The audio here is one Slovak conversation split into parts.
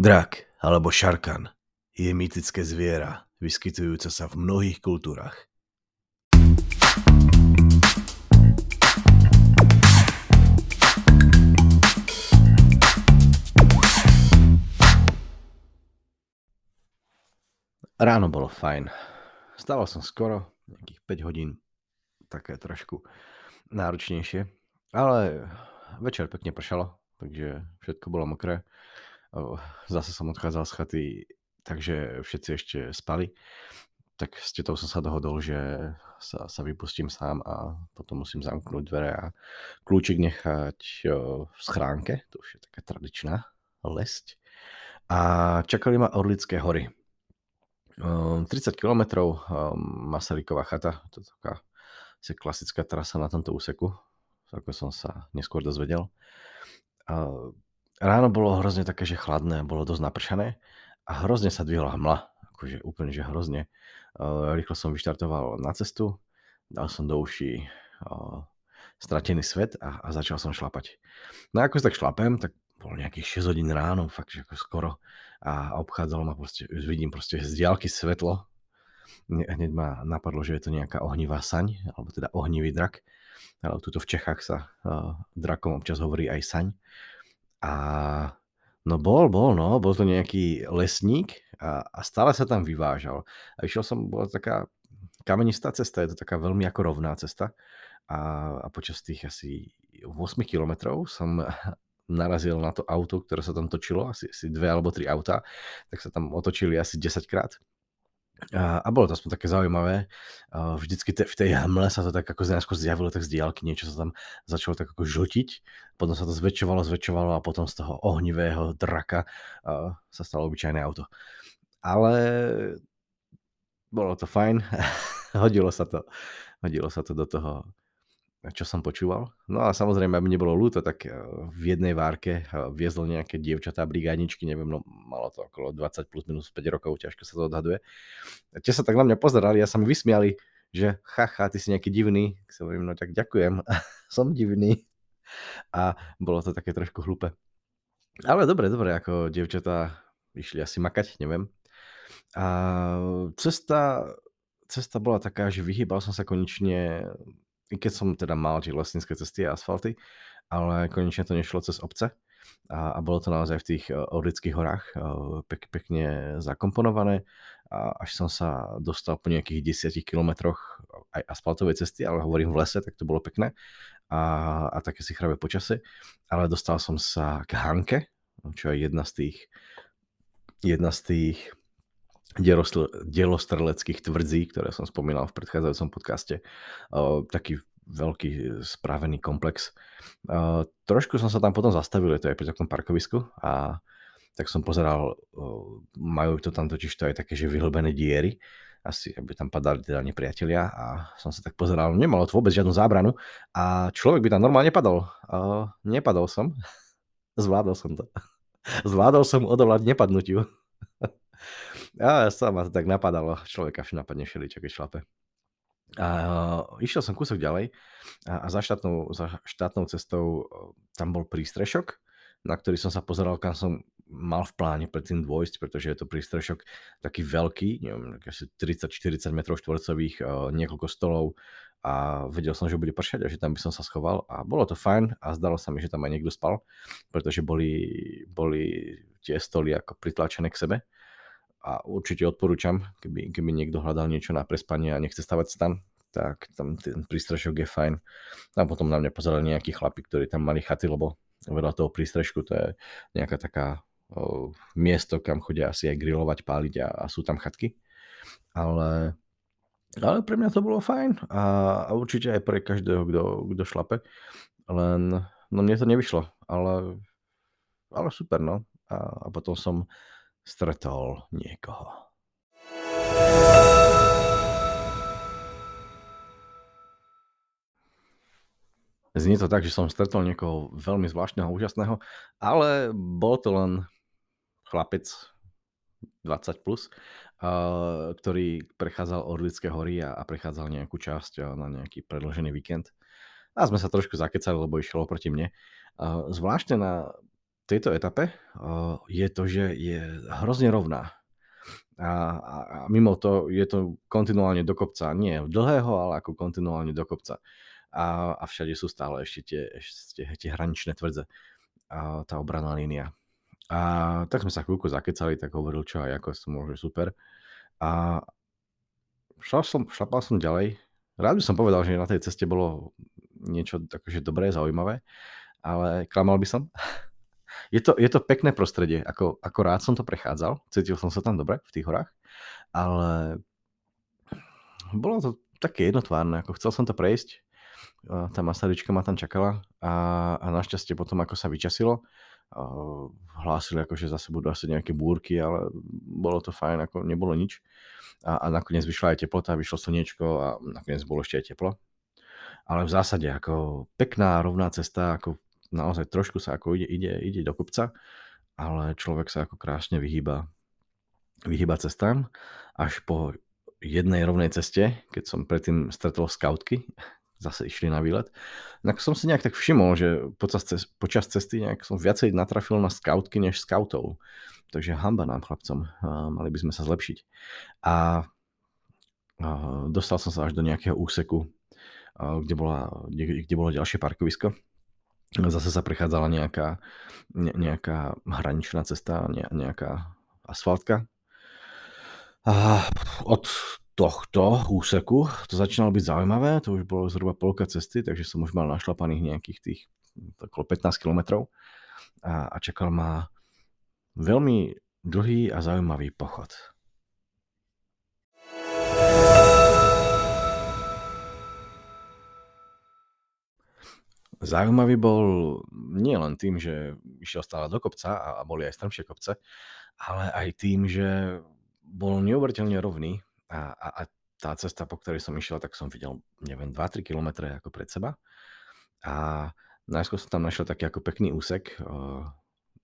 Drak alebo šarkan je mytické zviera, vyskytujúce sa v mnohých kultúrach. Ráno bolo fajn. Stával som skoro, nejakých 5 hodín, také trošku náročnejšie, ale večer pekne pršalo, takže všetko bolo mokré. Zase som odchádzal z chaty, takže všetci ešte spali. Tak s tetou som sa dohodol, že sa, sa vypustím sám a potom musím zamknúť dvere a kľúčik nechať v schránke, to už je taká tradičná lesť. A čakali ma Orlické hory. 30 km Masaryková chata, to je taká asi klasická trasa na tomto úseku, ako som sa neskôr dozvedel ráno bolo hrozne také, že chladné, bolo dosť napršané a hrozne sa dvihla hmla, akože úplne, že hrozne. Uh, rýchlo som vyštartoval na cestu, dal som do uší stratený svet a, a začal som šlapať. No ako sa tak šlapem, tak bolo nejakých 6 hodín ráno, fakt, že ako skoro a obchádzalo ma proste, vidím proste z diálky svetlo. Hneď ma napadlo, že je to nejaká ohnivá saň, alebo teda ohnivý drak. Ale tuto v Čechách sa uh, drakom občas hovorí aj saň. A no bol, bol, no, bol to nejaký lesník a, a stále sa tam vyvážal. A išiel som, bola taká kamenistá cesta, je to taká veľmi ako rovná cesta. A, a počas tých asi 8 kilometrov som narazil na to auto, ktoré sa tam točilo, asi, asi dve alebo tri auta, tak sa tam otočili asi 10 krát. A, a bolo to aspoň také zaujímavé. Vždycky te, v tej hmle sa to tak ako najskôr zjavilo tak z diálky, niečo sa tam začalo tak ako žltiť, potom sa to zväčšovalo, zväčšovalo a potom z toho ohnivého draka sa stalo obyčajné auto. Ale bolo to fajn, hodilo sa to, hodilo sa to do toho čo som počúval. No a samozrejme, aby nebolo ľúto, tak eh, v jednej várke eh, viezlo nejaké dievčatá brigádničky, neviem, no malo to okolo 20 plus minus 5 rokov, ťažko sa to odhaduje. Tie sa tak na mňa pozerali a sa mi vysmiali, že chacha, ty si nejaký divný. Tak sa hovorím, no tak ďakujem, som divný. A bolo to také trošku hlúpe. Ale dobre, dobre, ako dievčatá išli asi makať, neviem. A cesta, cesta bola taká, že vyhýbal som sa konečne i keď som teda mal tie lesnícke cesty a asfalty, ale konečne to nešlo cez obce. A, a bolo to naozaj v tých uh, Orlických horách uh, pek, pekne zakomponované. A až som sa dostal po nejakých desiatich kilometroch aj asfaltovej cesty, ale hovorím v lese, tak to bolo pekné. A, a také si chravé počase, ale dostal som sa k Hanke, čo je jedna z tých jedna z tých delostreleckých tvrdzí, ktoré som spomínal v predchádzajúcom podcaste. Taký veľký spravený komplex. Trošku som sa tam potom zastavil, je to aj pri takom parkovisku a tak som pozeral, majú to tam totiž to aj také, že vyhlbené diery, asi aby tam padali teda nepriatelia a som sa tak pozeral, nemalo to vôbec žiadnu zábranu a človek by tam normálne padol. Nepadol som, zvládol som to. Zvládol som odolať nepadnutiu. Ja, sa ma to tak napadalo, človeka napadne všeličo, keď šlape. A išiel som kúsok ďalej a, a za, štátnou, za štátnou cestou tam bol prístrešok, na ktorý som sa pozeral, kam som mal v pláne predtým dôjsť, pretože je to prístrešok taký veľký, neviem, asi 30-40 m štvorcových, niekoľko stolov a vedel som, že bude pršať a že tam by som sa schoval a bolo to fajn a zdalo sa mi, že tam aj niekto spal, pretože boli, boli tie stoly ako pritlačené k sebe a určite odporúčam, keby, keby niekto hľadal niečo na prespanie a nechce stavať stan, tak tam ten prístrešok je fajn. A potom na mňa pozerali nejakí chlapi, ktorí tam mali chaty, lebo vedľa toho prístrešku to je nejaká taká o, miesto, kam chodia asi aj grilovať, páliť a, a sú tam chatky. Ale, ale pre mňa to bolo fajn a, a určite aj pre každého, kto, šlape. Len, no mne to nevyšlo, ale, ale super, no. A, a potom som stretol niekoho. Znie to tak, že som stretol niekoho veľmi zvláštneho, úžasného, ale bol to len chlapec 20 plus, ktorý prechádzal Orlické hory a, prechádzal nejakú časť na nejaký predložený víkend. A sme sa trošku zakecali, lebo išlo proti mne. Zvláštne na tejto etape uh, je to, že je hrozne rovná. A, a, a mimo to je to kontinuálne do kopca. Nie dlhého, ale ako kontinuálne do kopca. A, a všade sú stále ešte tie, ešte tie hraničné tvrdze. A tá obraná línia. A tak sme sa chvíľku zakecali, tak hovoril čo aj ako som môže super. A šlapal som, šlapal som ďalej. Rád by som povedal, že na tej ceste bolo niečo akože dobré, zaujímavé, ale klamal by som. Je to, je to pekné prostredie, ako, ako rád som to prechádzal, cítil som sa tam dobre v tých horách, ale bolo to také jednotvárne, ako chcel som to prejsť, tá Masaryčka ma tam čakala a, a našťastie potom, ako sa vyčasilo, hlásili, ako, že zase budú asi nejaké búrky, ale bolo to fajn, ako nebolo nič. A, a nakoniec vyšla aj teplota, vyšlo slniečko a nakoniec bolo ešte aj teplo. Ale v zásade ako pekná, rovná cesta, ako naozaj trošku sa ako ide, ide, ide do kopca, ale človek sa ako krásne vyhýba, vyhýba cestám až po jednej rovnej ceste, keď som predtým stretol skautky, zase išli na výlet. Tak som si nejak tak všimol, že počas, počas cesty nejak som viacej natrafil na skautky než skautov. Takže hamba nám chlapcom, mali by sme sa zlepšiť. A dostal som sa až do nejakého úseku, kde, bola, kde, kde bolo ďalšie parkovisko zase sa prechádzala nejaká, ne, nejaká hraničná cesta, ne, nejaká asfaltka. A od tohto úseku to začínalo byť zaujímavé, to už bolo zhruba polka cesty, takže som už mal našlapaných nejakých tých okolo 15 kilometrov a, a čakal ma veľmi dlhý a zaujímavý pochod. Zaujímavý bol nie len tým, že išiel stále do kopca a boli aj strmšie kopce, ale aj tým, že bol neuveriteľne rovný a, a, a tá cesta, po ktorej som išiel, tak som videl, neviem, 2-3 km ako pred seba. A najskôr som tam našiel taký ako pekný úsek, eh,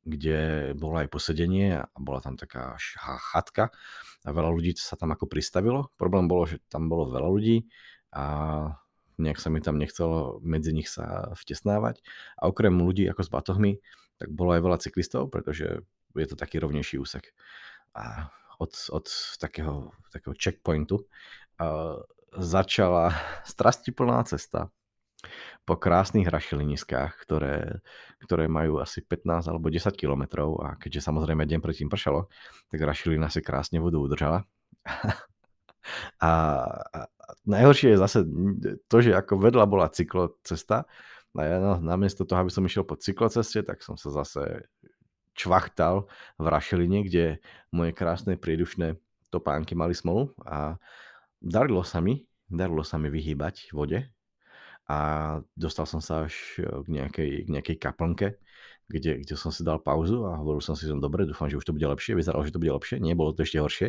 kde bolo aj posedenie a bola tam taká chatka a veľa ľudí sa tam ako pristavilo. Problém bolo, že tam bolo veľa ľudí a nejak sa mi tam nechcelo medzi nich sa vtesnávať. A okrem ľudí ako s batohmi, tak bolo aj veľa cyklistov, pretože je to taký rovnejší úsek. A od, od takého, takého checkpointu uh, začala strastiplná cesta po krásnych rašeliniskách, ktoré, ktoré majú asi 15 alebo 10 kilometrov a keďže samozrejme deň predtým pršalo, tak rašelina si krásne vodu udržala. a, a najhoršie je zase to, že ako vedľa bola cyklocesta, a ja no, namiesto toho, aby som išiel po cykloceste, tak som sa zase čvachtal v Rašeline, kde moje krásne priedušné topánky mali smolu a darilo sa mi, darilo sa mi vyhýbať vode a dostal som sa až k nejakej, k nejakej kaplnke, kde, kde som si dal pauzu a hovoril som si, že dobre, dúfam, že už to bude lepšie, vyzeralo, že to bude lepšie, nie, bolo to ešte horšie.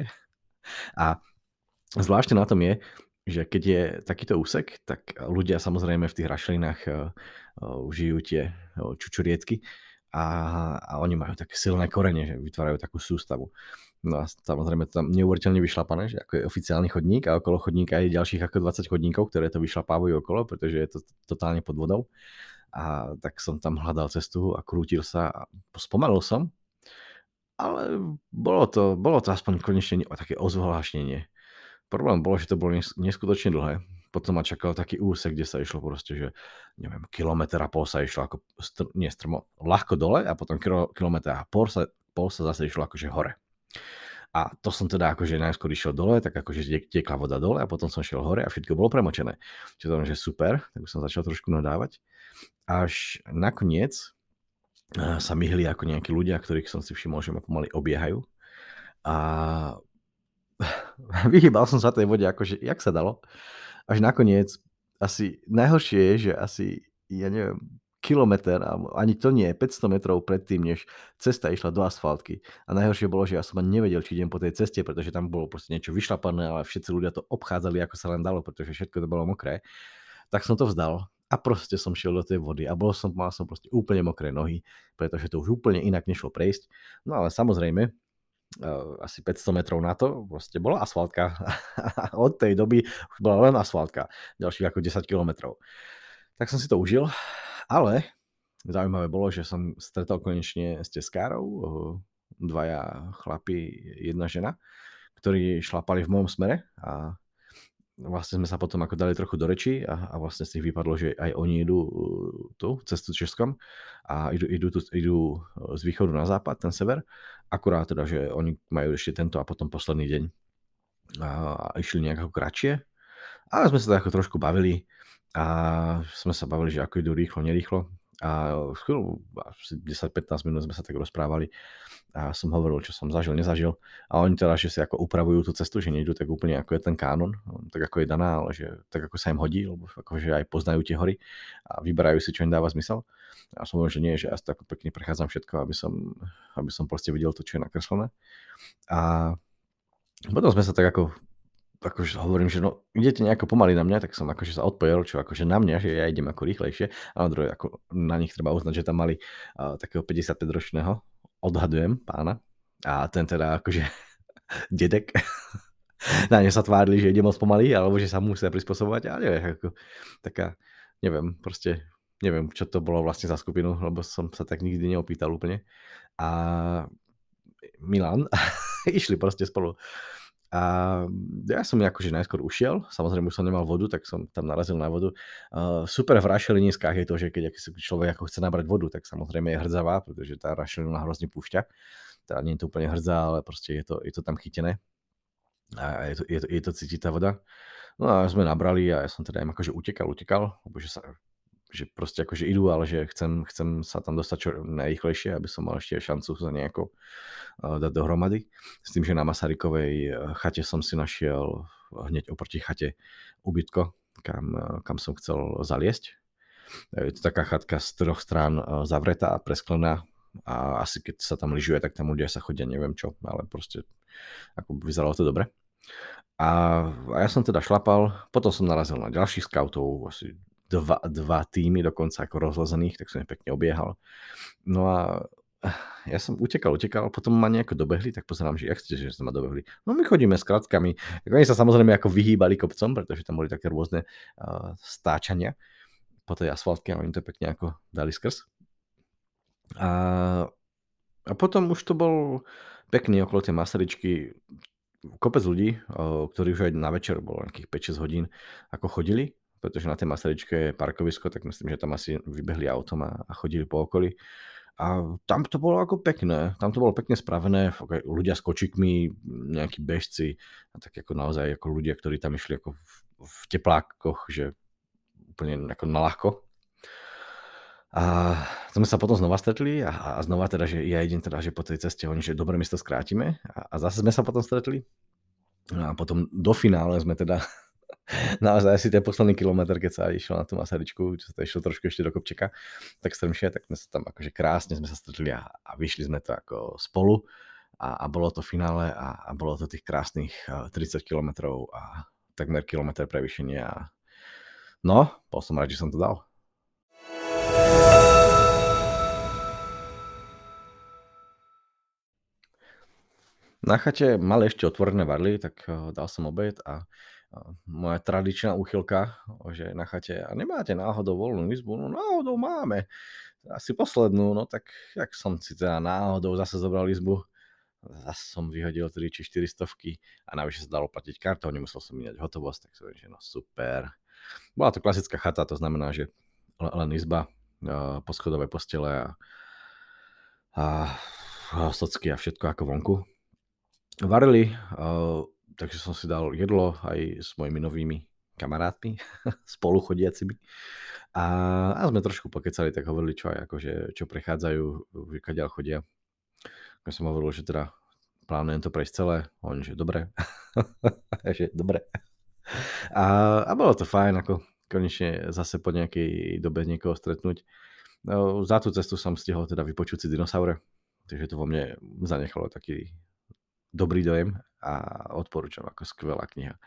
A zvláštne na tom je, že keď je takýto úsek, tak ľudia samozrejme v tých rašelinách uh, žijú tie uh, čučurietky a, a oni majú také silné korene, že vytvárajú takú sústavu. No a samozrejme to tam neuveriteľne vyšlapané, že ako je oficiálny chodník a okolo chodníka je ďalších ako 20 chodníkov, ktoré to vyšlapávajú okolo, pretože je to totálne pod vodou. A tak som tam hľadal cestu a krútil sa a spomalil som, ale bolo to, bolo to aspoň konečne také ozvláštnenie Problém bolo, že to bolo neskutočne dlhé. Potom ma čakal taký úsek, kde sa išlo proste, že neviem, kilometr a pol sa išlo ako, str- nie strmo, ľahko dole a potom kilometr a pol sa, pol sa zase išlo akože hore. A to som teda akože najskôr išiel dole, tak akože tiekla voda dole a potom som šiel hore a všetko bolo premočené. Čiže to že super, tak som začal trošku nadávať. Až nakoniec eh, sa myhli ako nejakí ľudia, ktorých som si všimol, že ma pomaly obiehajú. A vyhýbal som sa tej vode, akože jak sa dalo. Až nakoniec, asi najhoršie je, že asi, ja neviem, kilometr, ani to nie, 500 metrov predtým, než cesta išla do asfaltky. A najhoršie bolo, že ja som ani nevedel, či idem po tej ceste, pretože tam bolo proste niečo vyšlapané, ale všetci ľudia to obchádzali, ako sa len dalo, pretože všetko to bolo mokré. Tak som to vzdal a proste som šiel do tej vody a bol som, mal som proste úplne mokré nohy, pretože to už úplne inak nešlo prejsť. No ale samozrejme, asi 500 metrov na to, proste bola asfaltka. Od tej doby už bola len asfaltka, ďalších ako 10 kilometrov. Tak som si to užil, ale Zaujímavé bolo, že som stretol konečne s teskárov, dvaja chlapi, jedna žena, ktorí šlapali v mojom smere a vlastne sme sa potom ako dali trochu do reči a, a vlastne z nich vypadlo, že aj oni idú uh, tu, cestu Českom a idú, idú, tu, idú uh, z východu na západ, ten sever. Akurát teda, že oni majú ešte tento a potom posledný deň a, a išli nejak kratšie. Ale sme sa tak ako trošku bavili a sme sa bavili, že ako idú rýchlo, nerýchlo. A chvíľu, 10-15 minút sme sa tak rozprávali a som hovoril, čo som zažil, nezažil. A oni teda, že si ako upravujú tú cestu, že nejdu tak úplne ako je ten kánon, tak ako je daná, ale že tak ako sa im hodí, lebo akože aj poznajú tie hory a vyberajú si, čo im dáva zmysel. A som hovoril, že nie, že ja tak pekne prechádzam všetko, aby som, aby som proste videl to, čo je nakreslené. A potom sme sa tak ako akože hovorím, že no, idete nejako pomaly na mňa, tak som akože sa odpojil, čo akože na mňa, že ja idem ako rýchlejšie, a na druhé, ako na nich treba uznať, že tam mali uh, takého 55-ročného, odhadujem pána, a ten teda akože dedek, na ne sa tvárili, že ide moc pomaly, alebo že sa musia prispôsobovať, a neviem, ako taká, neviem, proste, neviem, čo to bolo vlastne za skupinu, lebo som sa tak nikdy neopýtal úplne. A Milan, išli proste spolu a ja som akože najskôr ušiel, samozrejme už som nemal vodu, tak som tam narazil na vodu. Uh, super v rašeliniskách je to, že keď človek ako chce nabrať vodu, tak samozrejme je hrdzavá, pretože tá rašelina hrozne púšťa. Teda nie je to úplne hrdzá, ale proste je to, je to tam chytené. A je to, je to, je to cítiť tá voda. No a sme nabrali a ja som teda im akože utekal, utekal, lebo že sa že proste akože idú, ale že chcem, chcem sa tam dostať čo najrychlejšie, aby som mal ešte šancu sa nejako uh, dať dohromady. S tým, že na Masarykovej eh, chate som si našiel hneď oproti chate ubytko, kam, uh, kam som chcel zaliesť. Je to taká chatka z troch strán zavretá a presklená a asi keď sa tam lyžuje, tak tam ľudia sa chodia, neviem čo, ale proste ako vyzeralo to dobre. A, a ja som teda šlapal, potom som narazil na ďalších scoutov, asi dva, dva týmy dokonca ako rozlezených, tak som ich pekne obiehal. No a ja som utekal, utekal, potom ma nejako dobehli, tak pozerám, že jak ste, že ma dobehli. No my chodíme s kratkami. Oni sa samozrejme ako vyhýbali kopcom, pretože tam boli také rôzne uh, stáčania po tej asfaltke a oni to pekne ako dali skrz. A, a potom už to bol pekný okolo tej Masaryčky kopec ľudí, uh, ktorí už aj na večer bolo nejakých 5-6 hodín, ako chodili pretože na tej Masaryčke je parkovisko, tak myslím, že tam asi vybehli autom a, a chodili po okolí. A tam to bolo ako pekné, tam to bolo pekne spravené, ľudia s kočikmi, nejakí bežci, a tak ako naozaj ako ľudia, ktorí tam išli ako v, v teplákoch, že úplne ako na ľahko. A sme sa potom znova stretli a, a znova teda, že ja idem teda, že po tej ceste, oni, že dobre, my to skrátime a, a zase sme sa potom stretli. No a potom do finále sme teda naozaj asi ten posledný kilometr, keď sa išlo na tú Masaryčku, čo sa to išlo trošku ešte do kopčeka, tak strmšie, tak sme sa tam akože krásne sme sa stretli a, a vyšli sme to ako spolu a, a bolo to finále a, a bolo to tých krásnych 30 kilometrov a takmer kilometr prevýšenia. No, bol som rád, že som to dal. Na chate mali ešte otvorené varly, tak dal som obed a moja tradičná úchylka, že na chate, a nemáte náhodou voľnú izbu? No náhodou máme. Asi poslednú, no tak jak som si teda náhodou zase zobral izbu, zase som vyhodil 3 či 4 stovky a navyše sa dalo platiť kartou, nemusel som minať hotovosť, tak som že no super. Bola to klasická chata, to znamená, že len izba, poschodové postele a, a, socky a všetko ako vonku. Varili, takže som si dal jedlo aj s mojimi novými kamarátmi, spoluchodiacimi. A, a sme trošku pokecali, tak hovorili, čo aj akože, čo prechádzajú, kadeľ chodia. Ja som hovoril, že teda plánujem to prejsť celé. On, že dobre. že dobre. A, a bolo to fajn, ako konečne zase po nejakej dobe niekoho stretnúť. No, za tú cestu som stihol teda vypočuť si dinosaure, takže to vo mne zanechalo taký dobrý dojem a odporúčam ako skvelá kniha.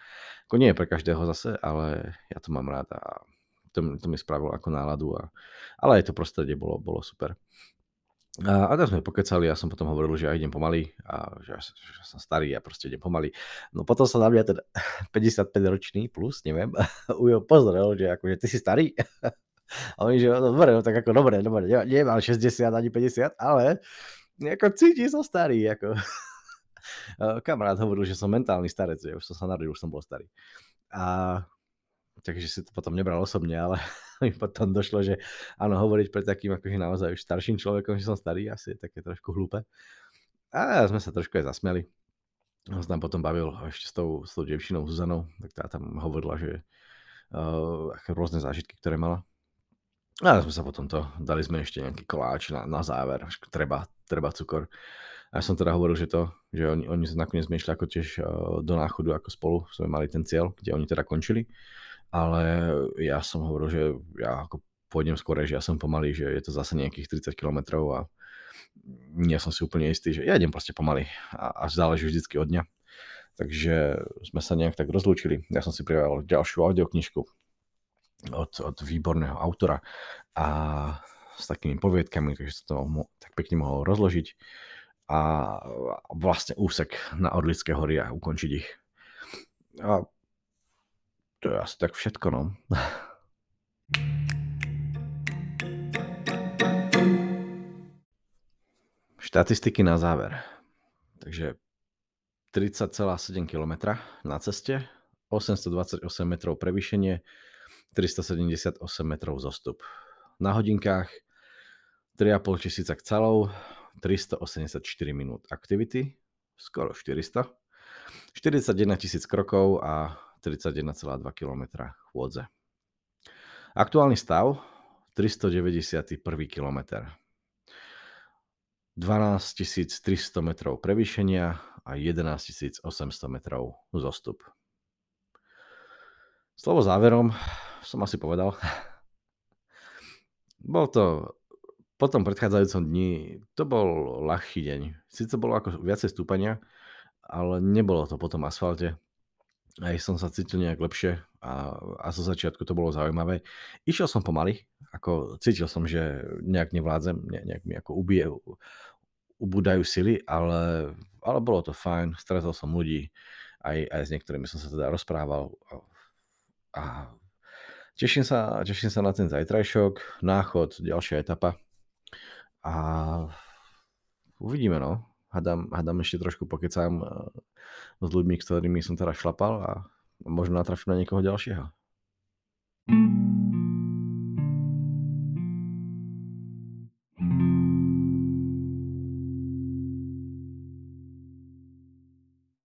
Ako nie je pre každého zase, ale ja to mám rád a to, to mi spravilo ako náladu. A, ale aj to prostredie bolo, bolo super. A, a tak sme pokecali, ja som potom hovoril, že ja idem pomaly a že, že som starý ja proste idem pomaly. No potom sa na mňa ten 55 ročný plus, neviem, Ujo pozrel, že akože ty si starý. A oni, že no, dobre, no tak ako dobre, dobre, nemal 60 ani 50, ale ako cíti sa starý, ako. Kamarát hovoril, že som mentálny starec, že už som sa narodil, už som bol starý. A takže si to potom nebral osobne, ale mi potom došlo, že áno, hovoriť pred takým akože naozaj už starším človekom, že som starý, asi je také trošku hlúpe. A sme sa trošku aj zasmiali. On sa tam potom bavil ešte s tou, s tou devčinou Zuzanou, tak tá tam hovorila, že uh, rôzne zážitky, ktoré mala. A sme sa potom to, dali sme ešte nejaký koláč na, na záver, treba, treba cukor. A ja som teda hovoril, že to, že oni, oni sa nakoniec zmiešli ako tiež uh, do náchodu ako spolu, sme mali ten cieľ, kde oni teda končili. Ale ja som hovoril, že ja ako pôjdem skôr, že ja som pomalý, že je to zase nejakých 30 km a nie som si úplne istý, že ja idem proste pomaly a až záleží vždycky od dňa. Takže sme sa nejak tak rozlúčili. Ja som si prijal ďalšiu audioknižku od, od výborného autora a s takými poviedkami, takže sa to mo- tak pekne mohol rozložiť a vlastne úsek na Orlické hory a ukončiť ich. A to je asi tak všetko, no. Štatistiky na záver. Takže 30,7 km na ceste, 828 metrov prevýšenie, 378 metrov zostup. Na hodinkách 3,5 tisíca celov, 384 minút aktivity, skoro 400, 41 tisíc krokov a 31,2 km chôdze. Aktuálny stav 391 km. 12 300 metrov prevýšenia a 11 800 metrov zostup. Slovo záverom som asi povedal. Bol to po tom predchádzajúcom dni, to bol ľahší deň. Sice bolo ako viacej stúpania, ale nebolo to po tom asfalte. Aj som sa cítil nejak lepšie a, a zo začiatku to bolo zaujímavé. Išiel som pomaly, ako cítil som, že nejak nevládzem, ne, nejak mi ako ubije, ubúdajú sily, ale, ale bolo to fajn, stretol som ľudí, aj, aj s niektorými som sa teda rozprával a teším, sa, teším sa na ten zajtrajšok, náchod, ďalšia etapa a uvidíme no. Hadám, hadám ešte trošku pokecám e, s ľuďmi, ktorými som teraz šlapal a možno natrafím na niekoho ďalšieho. thank you